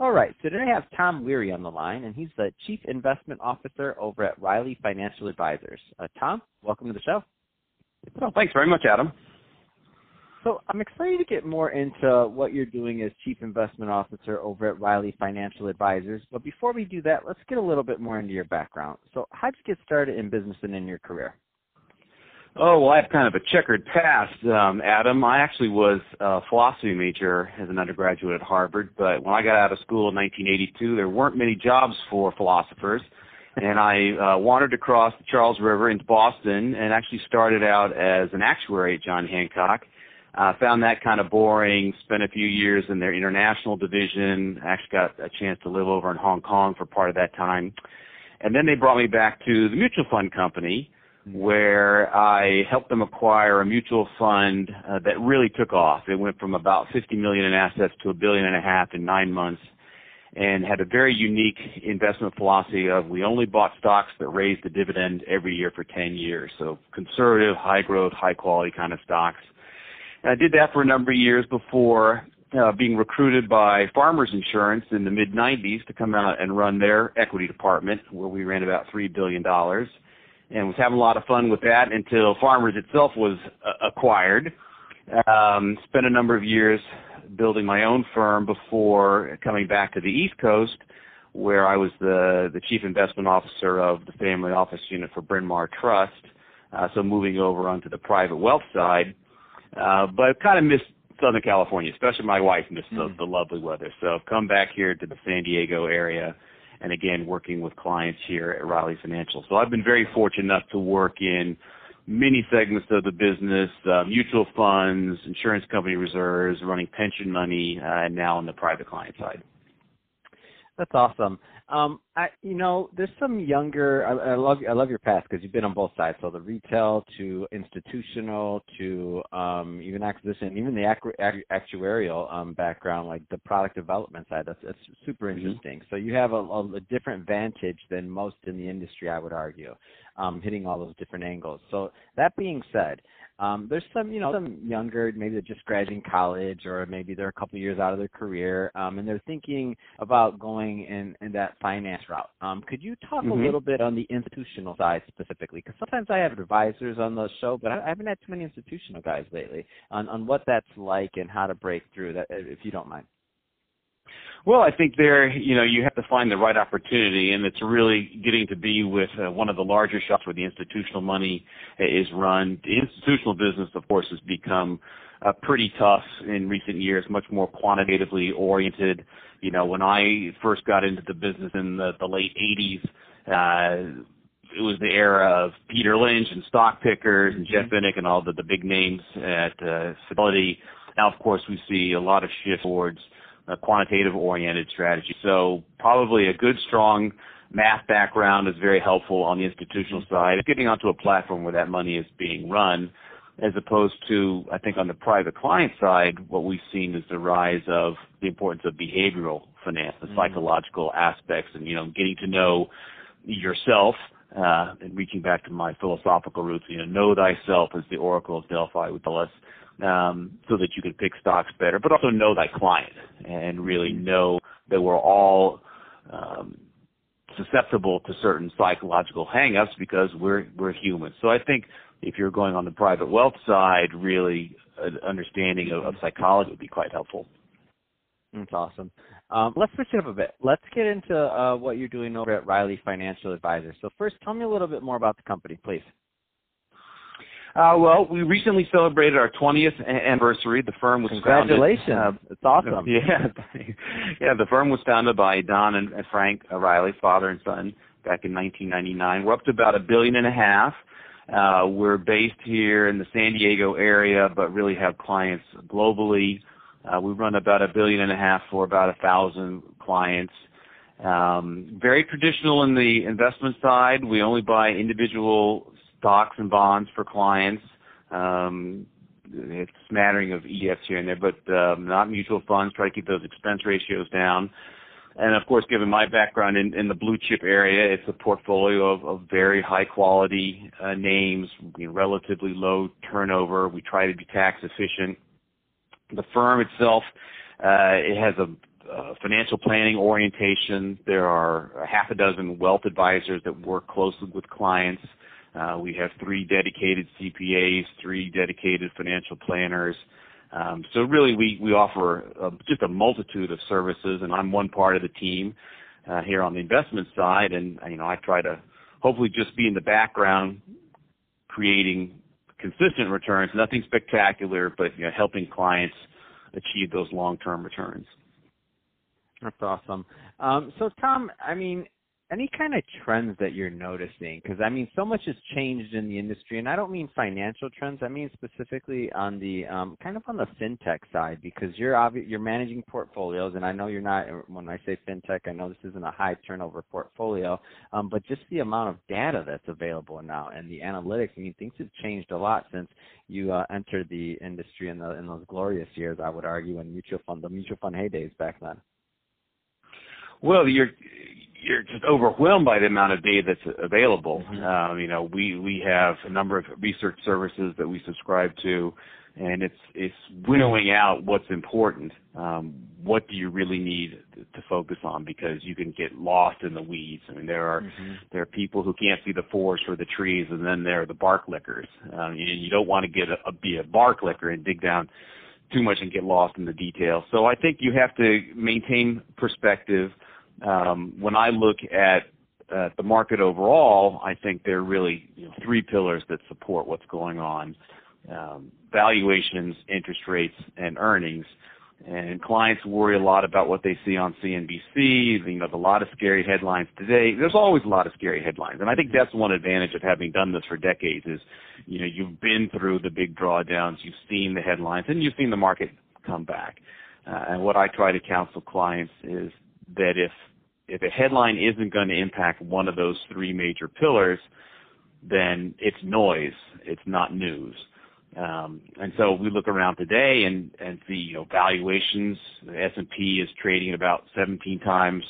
All right, so today I have Tom Weary on the line, and he's the Chief Investment Officer over at Riley Financial Advisors. Uh, Tom, welcome to the show. Well, thanks very much, Adam. So I'm excited to get more into what you're doing as Chief Investment Officer over at Riley Financial Advisors. But before we do that, let's get a little bit more into your background. So how did you get started in business and in your career? Oh, well, I have kind of a checkered past, um, Adam. I actually was a philosophy major as an undergraduate at Harvard, but when I got out of school in 1982, there weren't many jobs for philosophers, and I uh, wandered across the Charles River into Boston and actually started out as an actuary at John Hancock. Uh, found that kind of boring. Spent a few years in their international division. Actually got a chance to live over in Hong Kong for part of that time. And then they brought me back to the mutual fund company where I helped them acquire a mutual fund uh, that really took off. It went from about 50 million in assets to a billion and a half in nine months and had a very unique investment philosophy of we only bought stocks that raised the dividend every year for 10 years. So conservative, high growth, high quality kind of stocks. And I did that for a number of years before uh, being recruited by Farmers Insurance in the mid 90s to come out and run their equity department where we ran about $3 billion and was having a lot of fun with that until Farmers itself was uh, acquired. Um, spent a number of years building my own firm before coming back to the East Coast, where I was the the chief investment officer of the family office unit for Bryn Mawr Trust. Uh, so moving over onto the private wealth side, uh, but kind of missed Southern California, especially my wife missed mm. the, the lovely weather. So I've come back here to the San Diego area and again working with clients here at Riley Financial. So I've been very fortunate enough to work in many segments of the business, uh, mutual funds, insurance company reserves, running pension money, uh, and now on the private client side. That's awesome. Um, I, you know, there's some younger. I, I love I love your past because you've been on both sides. So the retail to institutional to um, even acquisition, even the actu- actuarial um, background, like the product development side. That's that's super mm-hmm. interesting. Mm-hmm. So you have a, a, different vantage than most in the industry, I would argue, um, hitting all those different angles. So that being said, um, there's some, you know, some younger, maybe they're just graduating college, or maybe they're a couple years out of their career, um, and they're thinking about going in, in that finance route. Um, could you talk mm-hmm. a little bit on the institutional side specifically? Because sometimes I have advisors on the show, but I haven't had too many institutional guys lately on on what that's like and how to break through that, if you don't mind. Well, I think there, you know, you have to find the right opportunity, and it's really getting to be with uh, one of the larger shops where the institutional money is run. The institutional business, of course, has become uh, pretty tough in recent years, much more quantitatively oriented. You know, when I first got into the business in the, the late 80s, uh, it was the era of Peter Lynch and stock pickers and Jeff mm-hmm. And all the, the big names at uh, Fidelity. Now, of course, we see a lot of shift towards a quantitative oriented strategy. So probably a good, strong math background is very helpful on the institutional side. Getting onto a platform where that money is being run, as opposed to, I think, on the private client side, what we've seen is the rise of the importance of behavioral finance, the mm. psychological aspects, and you know, getting to know yourself. Uh, and reaching back to my philosophical roots, you know, know thyself as the Oracle of Delphi would tell us um, so that you can pick stocks better, but also know thy client and really know that we're all um, susceptible to certain psychological hangups because we're we're human. So I think if you're going on the private wealth side, really an understanding of, of psychology would be quite helpful. That's awesome. Um, let's switch it up a bit. Let's get into uh, what you're doing over at Riley Financial Advisors. So first, tell me a little bit more about the company, please. Uh, well, we recently celebrated our 20th anniversary. The firm was congratulations. Founded, uh, it's awesome. Yeah, yeah. The firm was founded by Don and Frank Riley, father and son, back in 1999. We're up to about a billion and a half. Uh, we're based here in the San Diego area, but really have clients globally. Uh, we run about a billion and a half for about a thousand clients. Um, very traditional in the investment side. We only buy individual stocks and bonds for clients. Um, it's a smattering of ETFs here and there, but um, not mutual funds. Try to keep those expense ratios down. And of course, given my background in, in the blue chip area, it's a portfolio of, of very high quality uh, names, relatively low turnover. We try to be tax efficient. The firm itself, uh, it has a uh, financial planning orientation. There are a half a dozen wealth advisors that work closely with clients. Uh, we have three dedicated CPAs, three dedicated financial planners. Um, so really, we we offer a, just a multitude of services, and I'm one part of the team uh, here on the investment side. And you know, I try to hopefully just be in the background, creating consistent returns. Nothing spectacular, but you know, helping clients achieve those long-term returns. That's awesome. Um, so, Tom, I mean, any kind of trends that you're noticing? Because I mean, so much has changed in the industry, and I don't mean financial trends. I mean specifically on the um, kind of on the fintech side, because you're obvi- you're managing portfolios, and I know you're not. When I say fintech, I know this isn't a high turnover portfolio, um, but just the amount of data that's available now and the analytics. I mean, things have changed a lot since you uh, entered the industry in the in those glorious years. I would argue, in mutual fund the mutual fund heydays back then. Well, you're you're just overwhelmed by the amount of data that's available. Mm-hmm. Um, you know, we we have a number of research services that we subscribe to, and it's it's winnowing out what's important. Um, what do you really need to focus on? Because you can get lost in the weeds. I mean, there are mm-hmm. there are people who can't see the forest for the trees, and then there are the bark lickers. Um, and you don't want to get a, a, be a bark licker and dig down too much and get lost in the details. So I think you have to maintain perspective um, when I look at uh, the market overall, I think there are really you know, three pillars that support what's going on: um, valuations, interest rates, and earnings. And clients worry a lot about what they see on CNBC. You know, a lot of scary headlines today. There's always a lot of scary headlines, and I think that's one advantage of having done this for decades. Is you know, you've been through the big drawdowns, you've seen the headlines, and you've seen the market come back. Uh, and what I try to counsel clients is that if if a headline isn't going to impact one of those three major pillars, then it's noise. It's not news. Um, and so we look around today and, and see, you know, valuations. The S&P is trading about 17 times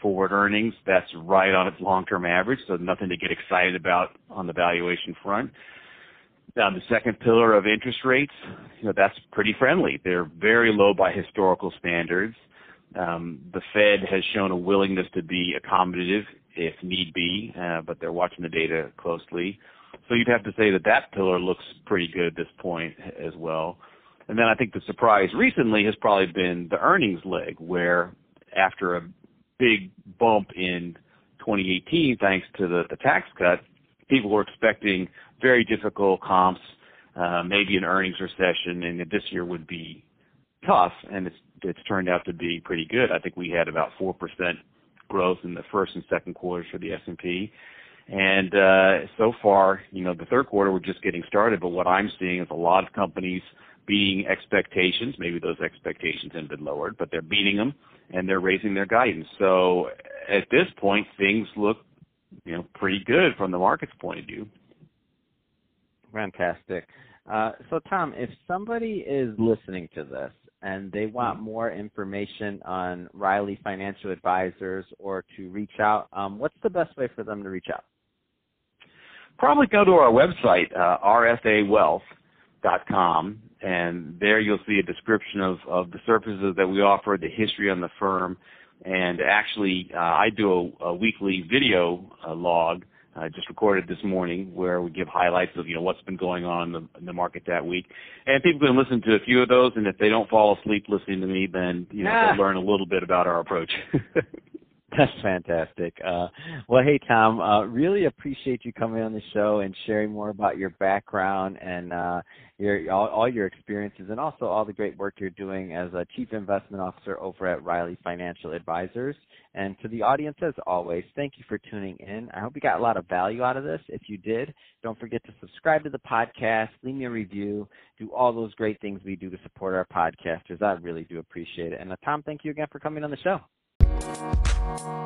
forward earnings. That's right on its long-term average, so nothing to get excited about on the valuation front. Now, the second pillar of interest rates, you know, that's pretty friendly. They're very low by historical standards. Um, the Fed has shown a willingness to be accommodative if need be, uh, but they're watching the data closely. So you'd have to say that that pillar looks pretty good at this point as well. And then I think the surprise recently has probably been the earnings leg, where after a big bump in 2018, thanks to the, the tax cut, people were expecting very difficult comps, uh, maybe an earnings recession, and this year would be tough, and it's it's turned out to be pretty good. I think we had about four percent growth in the first and second quarters for the S&P. And uh, so far, you know, the third quarter we're just getting started. But what I'm seeing is a lot of companies beating expectations. Maybe those expectations have been lowered, but they're beating them and they're raising their guidance. So at this point, things look, you know, pretty good from the market's point of view. Fantastic. Uh, so, Tom, if somebody is listening to this and they want mm-hmm. more information on Riley Financial Advisors or to reach out, um, what's the best way for them to reach out? Probably go to our website, uh, rfawealth.com, and there you'll see a description of, of the services that we offer, the history on the firm, and actually uh, I do a, a weekly video uh, log uh, just recorded this morning where we give highlights of you know what's been going on in the, in the market that week, and people can listen to a few of those. And if they don't fall asleep listening to me, then you know ah. they'll learn a little bit about our approach. That's fantastic. Uh, well, hey Tom, uh, really appreciate you coming on the show and sharing more about your background and uh, your all, all, your experiences, and also all the great work you're doing as a chief investment officer over at Riley Financial Advisors. And to the audience, as always, thank you for tuning in. I hope you got a lot of value out of this. If you did, don't forget to subscribe to the podcast, leave me a review, do all those great things we do to support our podcasters. I really do appreciate it. And uh, Tom, thank you again for coming on the show. Thank